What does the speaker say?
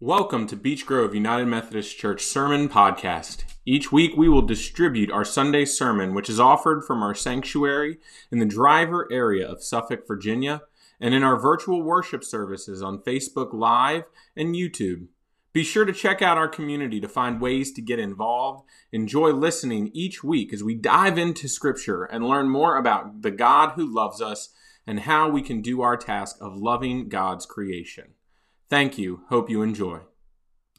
Welcome to Beech Grove United Methodist Church Sermon Podcast. Each week we will distribute our Sunday sermon, which is offered from our sanctuary in the Driver area of Suffolk, Virginia, and in our virtual worship services on Facebook Live and YouTube. Be sure to check out our community to find ways to get involved. Enjoy listening each week as we dive into Scripture and learn more about the God who loves us and how we can do our task of loving God's creation. Thank you. Hope you enjoy.